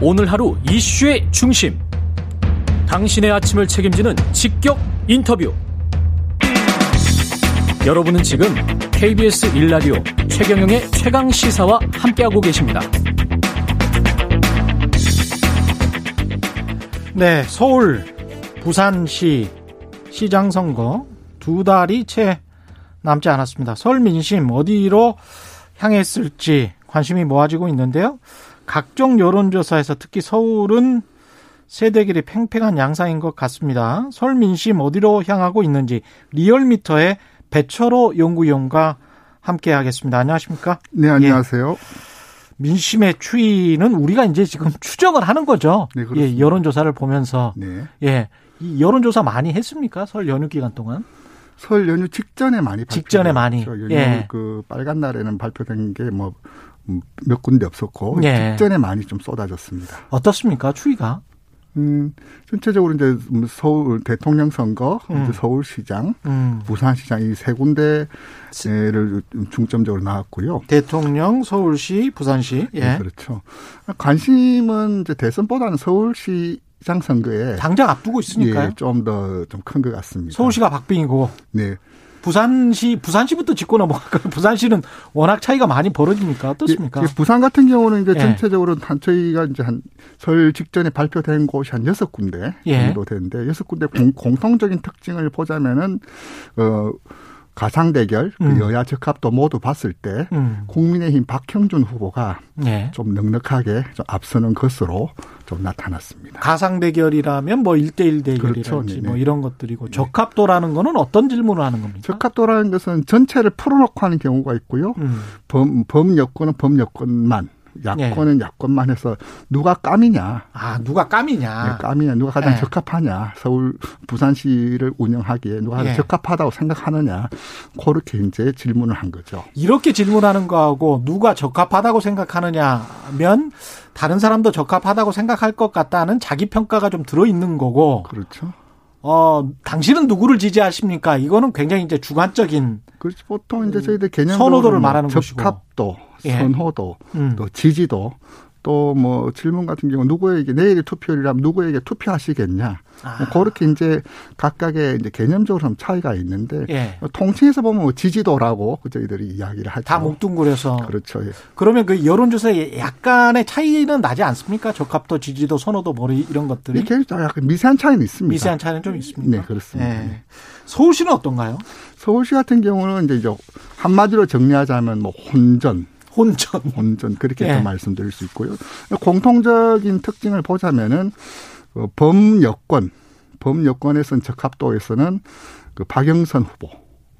오늘 하루 이슈의 중심. 당신의 아침을 책임지는 직격 인터뷰. 여러분은 지금 KBS 1라디오 최경영의 최강 시사와 함께하고 계십니다. 네, 서울, 부산시 시장 선거 두 달이 채 남지 않았습니다. 서울 민심 어디로 향했을지 관심이 모아지고 있는데요. 각종 여론조사에서 특히 서울은 세대길이 팽팽한 양상인 것 같습니다. 서울 민심 어디로 향하고 있는지 리얼미터의 배철호 연구위원과 함께 하겠습니다. 안녕하십니까? 네, 안녕하세요. 예. 민심의 추이는 우리가 이제 지금 추정을 하는 거죠. 네, 그렇습니다. 예, 여론조사를 보면서. 네. 예. 이 여론조사 많이 했습니까? 설 연휴 기간 동안? 설 연휴 직전에 많이 직전에 많이. 연휴 예. 그 빨간 날에는 발표된 게 뭐 몇 군데 없었고 예. 직전에 많이 좀 쏟아졌습니다. 어떻습니까? 추이가? 음, 전체적으로 이제 서울 대통령 선거, 음. 서울시장, 음. 부산시장 이 세 군데를 중점적으로 나왔고요. 대통령, 서울시, 부산시. 예. 네, 그렇죠. 관심은 이제 대선보다는 서울시 장 선거에 당장 앞두고 있으니까요. 예, 좀더 좀 큰 것 같습니다. 서울시가 박빙이고. 네. 부산시 부산시부터 짚고 넘어갈까요? 부산시는 워낙 차이가 많이 벌어지니까 어떻습니까? 예, 예, 부산 같은 경우는 이제 예. 전체적으로 한 저희가 이제 한 설 직전에 발표된 곳이 한 여섯 군데 예. 정도 되는데 여섯 군데 공, 공통적인 특징을 보자면은 어 가상 대결, 그 음. 여야 적합도 모두 봤을 때 음. 국민의힘 박형준 후보가 네. 좀 넉넉하게 좀 앞서는 것으로 좀 나타났습니다. 가상 대결이라면 뭐 1대1 대결이랄지 그렇죠. 뭐 이런 것들이고 네. 적합도라는 거는 어떤 질문을 하는 겁니까? 적합도라는 것은 전체를 풀어놓고 하는 경우가 있고요. 음. 범, 범 여권은 범 여권만 야권은 네. 야권만 해서 누가 까미냐. 아, 누가 까미냐. 네, 까미냐. 누가 가장 네. 적합하냐. 서울, 부산시를 운영하기에 누가 가장 네. 적합하다고 생각하느냐. 그렇게 이제 질문을 한 거죠. 이렇게 질문하는 거하고 누가 적합하다고 생각하느냐면 다른 사람도 적합하다고 생각할 것 같다는 자기 평가가 좀 들어있는 거고. 그렇죠. 어, 당신은 누구를 지지하십니까? 이거는 굉장히 이제 주관적인. 그렇죠. 보통 이제 저희들 개념 선호도를 말하는 것이고. 예. 선호도, 음. 또 지지도, 또 뭐 질문 같은 경우 누구에게 내일 투표일이라면 누구에게 투표하시겠냐. 아. 뭐 그렇게 이제 각각의 이제 개념적으로 좀 차이가 있는데 예. 통칭해서 보면 뭐 지지도라고 저희들이 이야기를 하죠. 다 뭉뚱그려서. 그렇죠. 예. 그러면 그 여론조사에 약간의 차이는 나지 않습니까? 적합도, 지지도, 선호도, 머리 이런 것들이. 이게 약간 미세한 차이는 있습니다. 미세한 차이는 좀 있습니다. 네, 그렇습니다. 예. 서울시는 어떤가요? 서울시 같은 경우는 이제 한마디로 정리하자면 뭐 혼전. 혼전. 혼전. 그렇게 예. 좀 말씀드릴 수 있고요. 공통적인 특징을 보자면은 그 범여권, 범여권에선 적합도에서는 그 박영선 후보,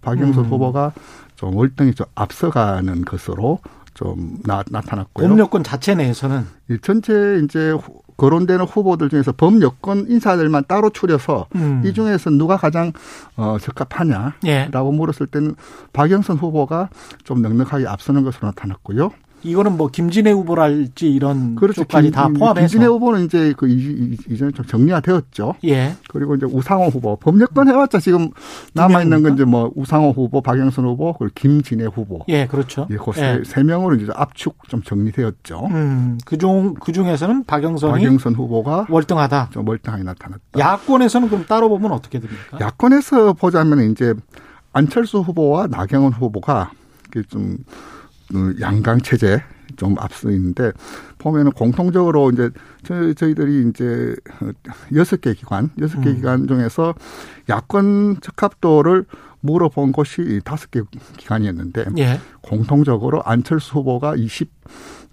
박영선 음. 후보가 좀 월등히 좀 앞서가는 것으로 좀 나, 타났고요 범여권 자체 내에서는 전체 이제 거론되는 후보들 중에서 범여권 인사들만 따로 추려서 음. 이 중에서 누가 가장 어, 적합하냐라고 예. 물었을 때는 박영선 후보가 좀 넉넉하게 앞서는 것으로 나타났고요. 이거는 뭐 김진애 후보랄지 이런 그렇죠. 쪽까지 다 포함해서 김진애 후보는 이제 그 이전에 좀 정리가 되었죠. 예. 그리고 이제 우상호 후보 법력권 해왔자 지금 남아 있는 건 이제 뭐 우상호 후보, 박영선 후보, 그리고 김진애 후보. 예, 그렇죠. 예, 그 예. 세 명으로 이제 압축 좀 정리되었죠. 음, 그중 그 중에서는 박영선이 박영선 후보가 월등하다. 좀 월등하게 나타났다. 야권에서는 그럼 따로 보면 어떻게 됩니까? 야권에서 보자면 이제 안철수 후보와 나경원 후보가 좀그 양강 체제 좀 앞서 있는데 보면은 공통적으로 이제 저희들이 이제 여섯 개 기관, 여섯 개 음. 기관 중에서 야권 적합도를 물어본 곳이 다섯 개 기관이었는데 예. 공통적으로 안철수 후보가 20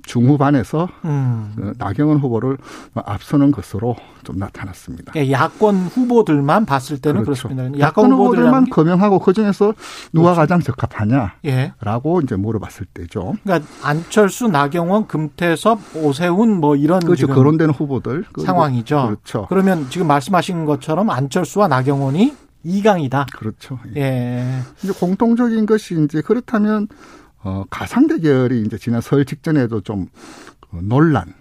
중후반에서 음. 그 나경원 후보를 앞서는 것으로 좀 나타났습니다. 예, 야권 후보들만 봤을 때는 그렇죠. 그렇습니다. 야권, 후보들만 거명하고 그 중에서 누가 그렇죠. 가장 적합하냐라고 예. 이제 물어봤을 때죠. 그러니까 안철수, 나경원, 금태섭, 오세훈 뭐 이런 그렇죠. 거론되는 후보들 상황이죠. 그렇죠. 그러면 지금 말씀하신 것처럼 안철수와 나경원이 2강이다. 그렇죠. 예. 이제 공통적인 것이 이제 그렇다면 어, 가상 대결이 이제 지난 설 직전에도 좀그 논란.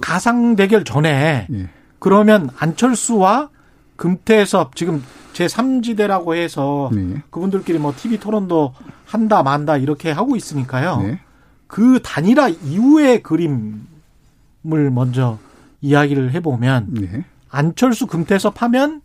가상 대결 전에 예. 그러면 안철수와 금태섭 지금 제 3지대라고 해서 네. 그분들끼리 뭐 TV 토론도 한다 만다 이렇게 하고 있으니까요. 네. 그 단일화 이후의 그림을 먼저 이야기를 해보면 네. 안철수 금태섭 하면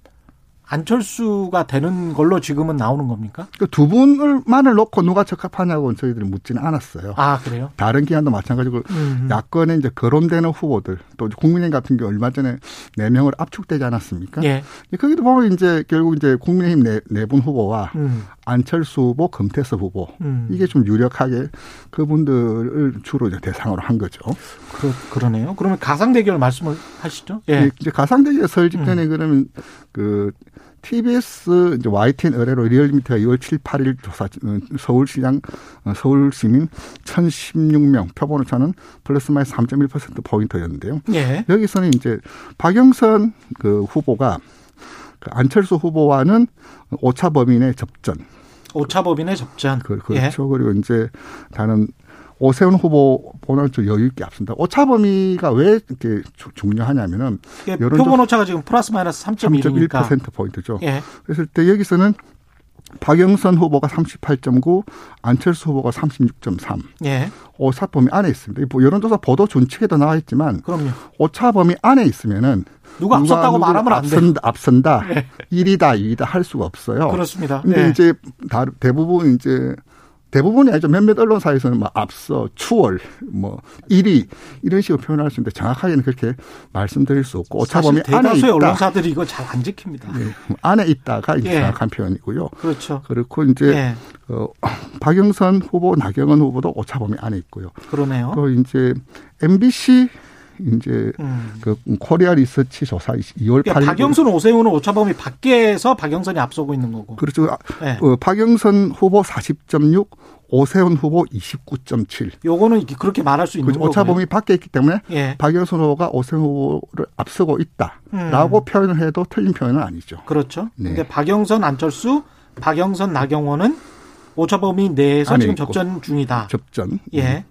안철수가 되는 걸로 지금은 나오는 겁니까? 그 두 분을만을 놓고 누가 적합하냐고 저희들이 묻지는 않았어요. 아 그래요? 다른 기관도 마찬가지고 음. 야권에 이제 거론되는 후보들 또 국민의힘 같은 경우 얼마 전에 네 명을 압축되지 않았습니까? 예. 거기도 보면 이제 결국 이제 국민의힘 네, 네분 후보와 음. 안철수 후보, 금태섭 후보 음. 이게 좀 유력하게 그분들을 주로 이제 대상으로 한 거죠. 그러, 그러네요. 그러면 가상 대결 말씀을 하시죠? 예. 이제 가상 대결 설 직전에 음. 그러면 그 TBS 이제 YTN 의뢰로 리얼미터가 2월 7, 8일 조사 어, 서울시장 어, 서울 시민 1,016명 표본 오차는 플러스 마이너스 3.1% 포인트였는데요. 예. 여기서는 이제 박영선 그 후보가 그 안철수 후보와는 오차 범인의 접전. 오차법인의 접전. 그, 예. 그렇죠. 그리고 이제 다른 오세훈 후보보다는 좀 여유 있게 앞선다. 오차 범위가 왜 이렇게 주- 중요하냐면은 여론조- 표본 오차가 지금 플러스 마이너스 3.1이니까. 3.1% 포인트죠. 예. 그랬을 때 여기서는 박영선 후보가 38.9, 안철수 후보가 36.3. 예. 오차 범위 안에 있습니다. 이 여론조사 보도 준칙에도 나와 있지만 그럼요. 오차 범위 안에 있으면은 누가 앞섰다고 누구를 말하면 안 돼요. 앞선다, 앞선다, 예. 1이다, 2이다 할 수가 없어요. 그렇습니다. 근데 예. 이제 다 대부분 이제 대부분이 아니죠. 몇몇 언론사에서는 뭐 앞서, 추월, 뭐 1위 이런 식으로 표현할 수 있는데 정확하게는 그렇게 말씀드릴 수 없고 오차 범위 사실 안에 있다. 언론사들이 이거 잘 안 지킵니다. 예, 안에 있다가 이제 예. 정확한 표현이고요. 그렇죠. 그렇고 이제 예. 어, 박영선 후보, 나경원 후보도 오차 범위 안에 있고요. 그러네요. 또 이제 MBC 이제 음. 그 코리아 리서치 조사 2월 그러니까 8일 박영순 오세훈은 오차범위 밖에서 박영선이 앞서고 있는 거고. 그렇죠. 아, 예. 어, 박영선 후보 40.6, 오세훈 후보 29.7. 요거는 그렇게 말할 수 있는 그렇죠. 거고요. 오차 범위 밖에 있기 때문에 예. 박영선 후보가 오세훈 후보를 앞서고 있다라고 표현을 해도 틀린 표현은 아니죠. 그렇죠. 네. 근데 박영선, 안철수, 박영선, 나경원은 오차범위 내에서 지금 있고. 접전 중이다. 접전. 예.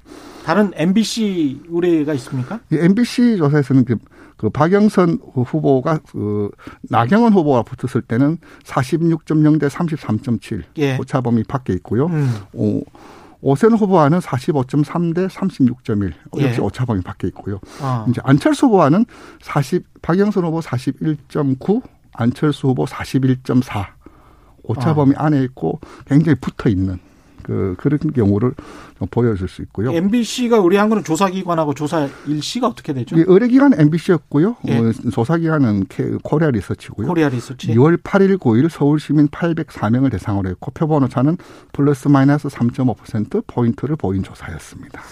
다른 MBC 의뢰가 있습니까? 이 MBC 조사에서는 그, 그 박영선 후보가 그 나경원 후보가 붙었을 때는 46.0 대 33.7 예. 오차 범위 밖에 있고요. 음. 오, 오세훈 후보와는 45.3 대 36.1 예. 역시 오차 범위 밖에 있고요. 어. 이제 안철수 후보와는 40 박영선 후보 41.9 안철수 후보 41.4 오차 아. 범위 안에 있고 굉장히 붙어 있는 그 그런 경우를 좀 보여줄 수 있고요. MBC가 의뢰한 거는 조사기관하고 조사 일시가 어떻게 되죠? 이 의뢰기관 MBC였고요. 예. 어, 조사기관은 코리아 리서치고요. 코리아 리서치. 2월 8일, 9일 서울 시민 804명을 대상으로 했고 표본 오 차는 플러스 마이너스 3.5% 포인트를 보인 조사였습니다.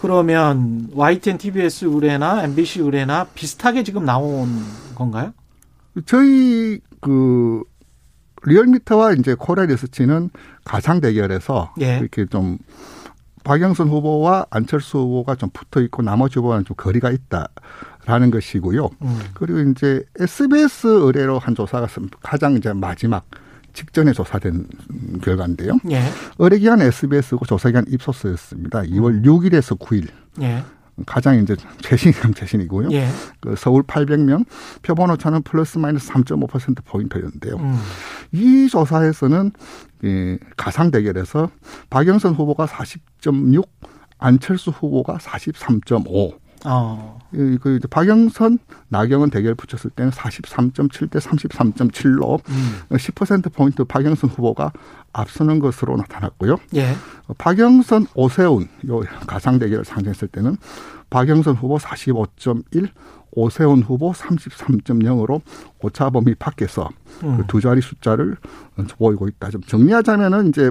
그러면 YTN, TBS 의뢰나 MBC 의뢰나 비슷하게 지금 나온 건가요? 저희 그 리얼미터와 이제 코리아 리서치는 가상 대결에서 예. 이렇게 좀 박영선 후보와 안철수 후보가 좀 붙어 있고 나머지 후보와는 좀 거리가 있다라는 것이고요. 음. 그리고 이제 SBS 의뢰로 한 조사가 가장 이제 마지막 직전에 조사된 결과인데요. 예. 의뢰기관 SBS고 조사기관 입소스였습니다. 2월 6일에서 9일. 예. 가장 이제 최신이면 최신이고요. 예. 그 서울 800명, 표본 오차는 플러스 마이너스 3.5% 포인트였는데요. 음. 이 조사에서는 이 가상 대결에서 박영선 후보가 40.6, 안철수 후보가 43.5. 어. 이- 그 이제 박영선, 나경원 대결 붙였을 때는 43.7 대 33.7로 음. 10% 포인트 박영선 후보가 앞서는 것으로 나타났고요. 예. 박영선, 오세훈 요 가상 대결을 상정했을 때는 박영선 후보 45.1, 오세훈 후보 33.0으로 오차 범위 밖에서 음. 그두 자리 숫자를 보이고 있다. 좀 정리하자면은 이제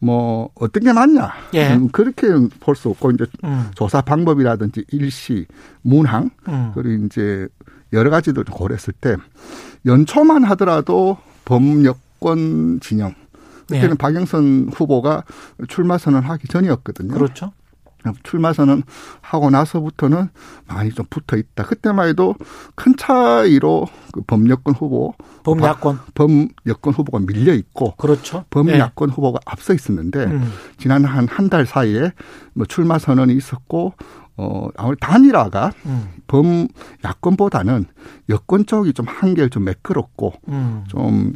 뭐 어떤 게 맞냐? 예. 음, 그렇게 볼 수 없고 이제 음. 조사 방법이라든지 일시, 문항 음. 그리고 이제 여러 가지들 좀 고려했을 때 연초만 하더라도 범여권 진영 그때는 예. 박영선 후보가 출마 선언하기 전이었거든요. 그렇죠. 출마 선언 하고 나서부터는 많이 좀 붙어 있다. 그때만 해도 큰 차이로 그 범여권 후보, 범야권. 범여권 후보가 밀려 있고 그렇죠. 범야권 후보가 앞서 있었는데 예. 음. 지난 한 한 달 사이에 뭐 출마 선언이 있었고 어 아무래도 단일화가 음. 범 야권보다는 여권 쪽이 좀 한결 좀 매끄럽고 음. 좀,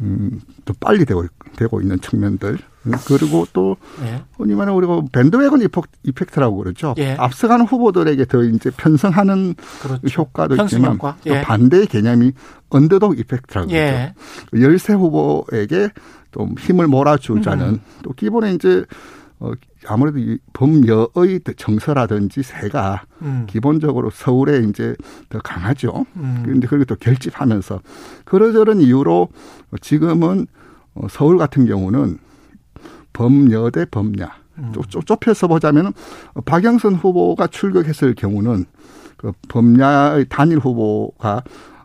음, 좀 빨리 되고, 있- 되고 있는 측면들 그리고 또 예. 흔히 말하는 우리가 밴드웨건 이펙트 라고 그러죠. 예. 앞서가는 후보들에게 더 이제 편성하는 그렇죠. 효과도 있지만 효과. 예. 또 반대의 개념이 언더독 이펙트라고 예. 그러죠. 열세 후보에게 좀 힘을 몰아주자는 음. 또 기본에 이제 어 아무래도 이 범여의 정서라든지 세가 음. 기본적으로 서울에 이제 더 강하죠. 음. 그런데 그리고 또 결집하면서 그러저런 이유로 지금은 어, 서울 같은 경우는 범여 대 범야. 음. 좁혀서 보자면 박영선 후보가 출격했을 경우는 그 범야의 단일 후보가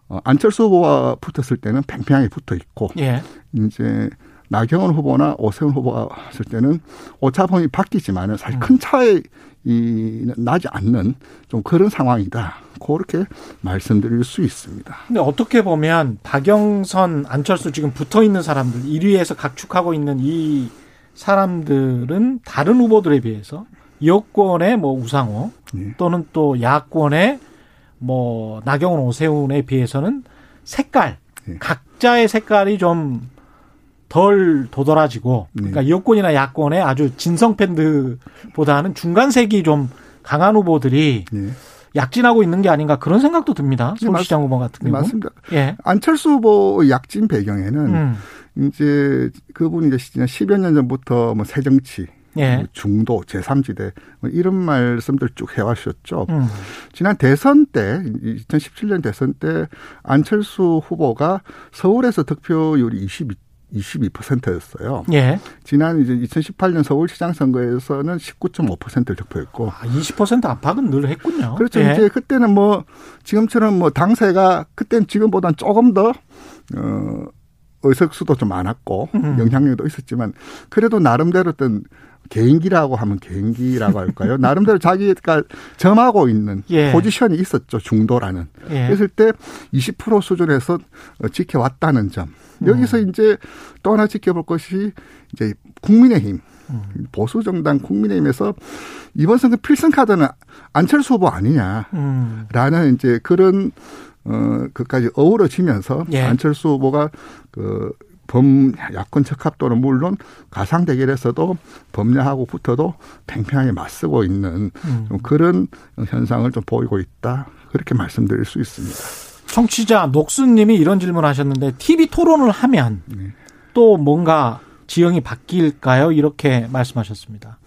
어, 안철수 후보와 붙었을 때는 팽팽하게 붙어 있고 예. 이제 나경원 후보나 오세훈 후보가 했을 때는 오차범위 바뀌지만은 사실 음. 큰 차이 이 나지 않는 좀 그런 상황이다. 그렇게 말씀드릴 수 있습니다. 근데 어떻게 보면 박영선, 안철수 지금 붙어 있는 사람들 1위에서 각축하고 있는 이 사람들은 다른 후보들에 비해서 여권의 뭐 우상호 네. 또는 또 야권의 뭐 나경원, 오세훈에 비해서는 색깔 네. 각자의 색깔이 좀 덜 도드라지고 네. 그러니까 여권이나 야권의 아주 진성 팬들보다는 중간 색이 좀 강한 후보들이 네. 약진하고 있는 게 아닌가 그런 생각도 듭니다. 네, 서울시장 후보 같은 경우. 맞습니다. 예. 안철수 후보 약진 배경에는 음. 이제 그분이 이제 10여 년 전부터 뭐 새정치, 예. 뭐 중도, 제3지대 뭐 이런 말씀들 쭉 해왔었죠. 음. 지난 대선 때 2017년 대선 때 안철수 후보가 서울에서 득표율이 22 22%였어요. 예. 지난 이제 2018년 서울시장 선거에서는 19.5%를 득표했고. 아, 20% 압박은 늘 했군요. 그렇죠. 예. 이제 그때는 뭐 지금처럼 뭐 당세가 그때는 지금보다는 조금 더 어, 의석수도 좀 많았고 음. 영향력도 있었지만 그래도 나름대로 어떤 개인기라고 하면 개인기라고 할까요? 나름대로 자기가 점하고 있는 예. 포지션이 있었죠. 중도라는. 예. 그랬을 때 20% 수준에서 지켜왔다는 점. 여기서 음. 이제 또 하나 지켜볼 것이 이제 국민의힘. 음. 보수 정당 국민의힘에서 이번 선거 필승 카드는 안철수 후보 아니냐라는 음. 이제 그런 어, 그까지 어우러지면서 예. 안철수 후보가 그 범 야권 적합도는 물론 가상 대결에서도 범야하고 붙어도 팽팽하게 맞서고 있는 음. 그런 현상을 좀 보이고 있다. 그렇게 말씀드릴 수 있습니다. 청취자 녹수님이 이런 질문 하셨는데 TV 토론을 하면 네. 또 뭔가 지형이 바뀔까요? 이렇게 말씀하셨습니다.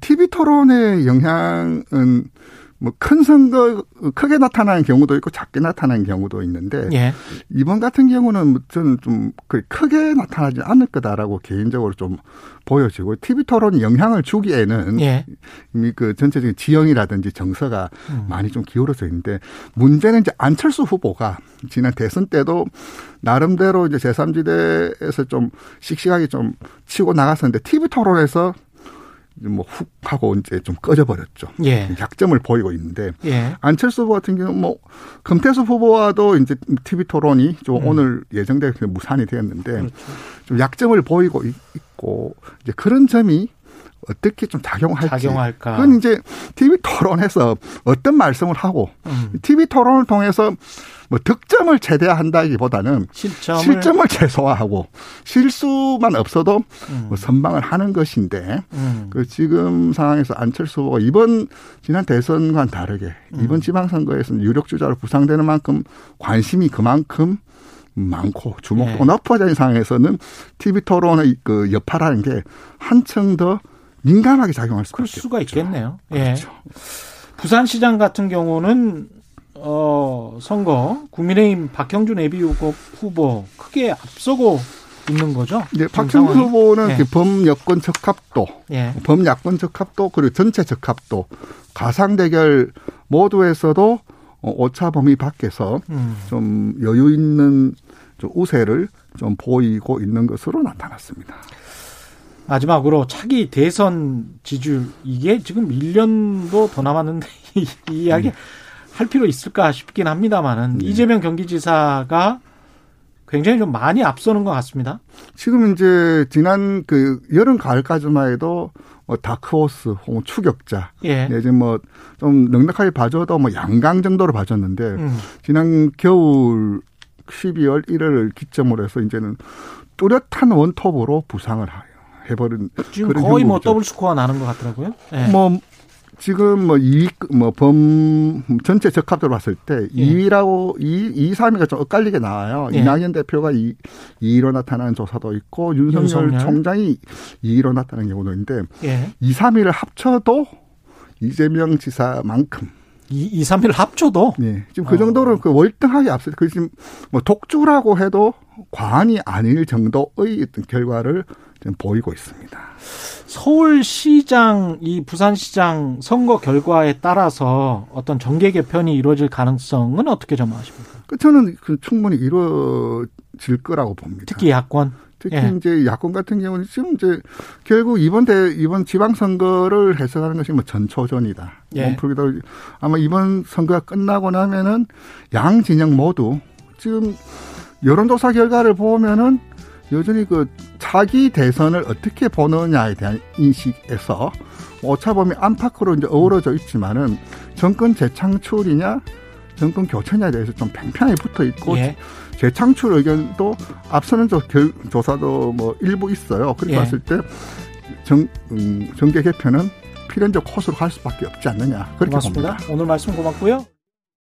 TV 그 토론의 영향은 뭐 큰 선거 크게 나타나는 경우도 있고 작게 나타나는 경우도 있는데 예. 이번 같은 경우는 저는 좀 크게 나타나지 않을 거다라고 개인적으로 좀 보여지고 TV 토론이 영향을 주기에는 예. 이미 그 전체적인 지형이라든지 정서가 음. 많이 좀 기울어져 있는데 문제는 이제 안철수 후보가 지난 대선 때도 나름대로 이제 제3지대에서 좀 씩씩하게 좀 치고 나갔었는데 TV 토론에서 뭐훅 하고 이제 좀 꺼져버렸죠. 예. 약점을 보이고 있는데 예. 안철수 후보 같은 경우는 뭐 금태수 후보와도 이제 TV 토론이 좀 음. 오늘 예정되어 무산이 되었는데 그렇죠. 좀 약점을 보이고 있고 이제 그런 점이 어떻게 좀 작용할지. 작용할까. 그건 이제 TV 토론에서 어떤 말씀을 하고 음. TV 토론을 통해서 뭐 득점을 최대화한다기보다는 실점을, 실점을 최소화하고 실수만 없어도 음. 뭐 선방을 하는 것인데 음. 그 지금 상황에서 안철수 후보가 이번 지난 대선과는 다르게 음. 이번 지방선거에서는 유력 주자로 부상되는 만큼 관심이 그만큼 많고 주목도가 네. 높아진 상황에서는 TV 토론의 그 여파라는 게 한층 더 민감하게 작용할 수가, 수가 있겠네요. 예. 그렇죠. 부산시장 같은 경우는 어, 선거 국민의힘 박형준 예비 후보 후보 크게 앞서고 있는 거죠. 네, 박형준 후보는 예. 범여권 적합도, 예. 범야권 적합도 그리고 전체 적합도, 가상 대결 모두에서도 어, 오차 범위 밖에서 음. 좀 여유 있는 좀 우세를 좀 보이고 있는 것으로 나타났습니다. 마지막으로 차기 대선 지지율 이게 지금 1년도 더 남았는데 이 이야기 음. 할 필요 있을까 싶긴 합니다만은 네. 이재명 경기지사가 굉장히 좀 많이 앞서는 것 같습니다. 지금 이제 지난 그 여름 가을까지만 해도 뭐 다크호스 혹은 추격자 예. 이제 뭐좀 넉넉하게 봐줘도 뭐 양강 정도로 봐줬는데 음. 지난 겨울 12월 1일 기점으로 해서 이제는 뚜렷한 원톱으로 부상을 해버린 지금 거의 뭐 더블 스코어 나는 것 같더라고요. 네. 뭐 지금 뭐 이익 뭐범 전체 적합도로 봤을 때 예. 2위라고 2, 2, 3위가 좀 엇갈리게 나와요. 예. 이낙연 대표가 2, 2위로 나타나는 조사도 있고 윤석열, 윤석열. 총장이 2위로 나타나는 경우도 있는데 예. 2, 3위를 합쳐도 이재명 지사만큼 2, 2 3위를 합쳐도? 네. 지금 그 정도로 어. 그 월등하게 앞서, 그 지금 뭐 독주라고 해도 과언이 아닐 정도의 어떤 결과를 지금 보이고 있습니다. 서울시장, 이 부산시장 선거 결과에 따라서 어떤 정계 개편이 이루어질 가능성은 어떻게 전망하십니까? 그 저는 그 충분히 이루어질 거라고 봅니다. 특히 야권. 특히 예. 이제 야권 같은 경우는 지금 이제 결국 이번 대 이번 지방 선거를 해석하는 것이 뭐 전초전이다. 예. 몸풀기도 아마 이번 선거가 끝나고 나면은 양 진영 모두 지금 여론조사 결과를 보면은 여전히 그 차기 대선을 어떻게 보느냐에 대한 인식에서 오차 범위 안팎으로 이제 어우러져 있지만은 정권 재창출이냐 정권 교체냐에 대해서 좀 팽팽하게 붙어 있고 예. 재창출 의견도 앞서는 조, 조사도 뭐 일부 있어요. 그렇게 예. 봤을 때 정, 음, 정계 개편은 필연적 코스로 갈 수밖에 없지 않느냐 그렇게 고맙습니다. 봅니다. 오늘 말씀 고맙고요.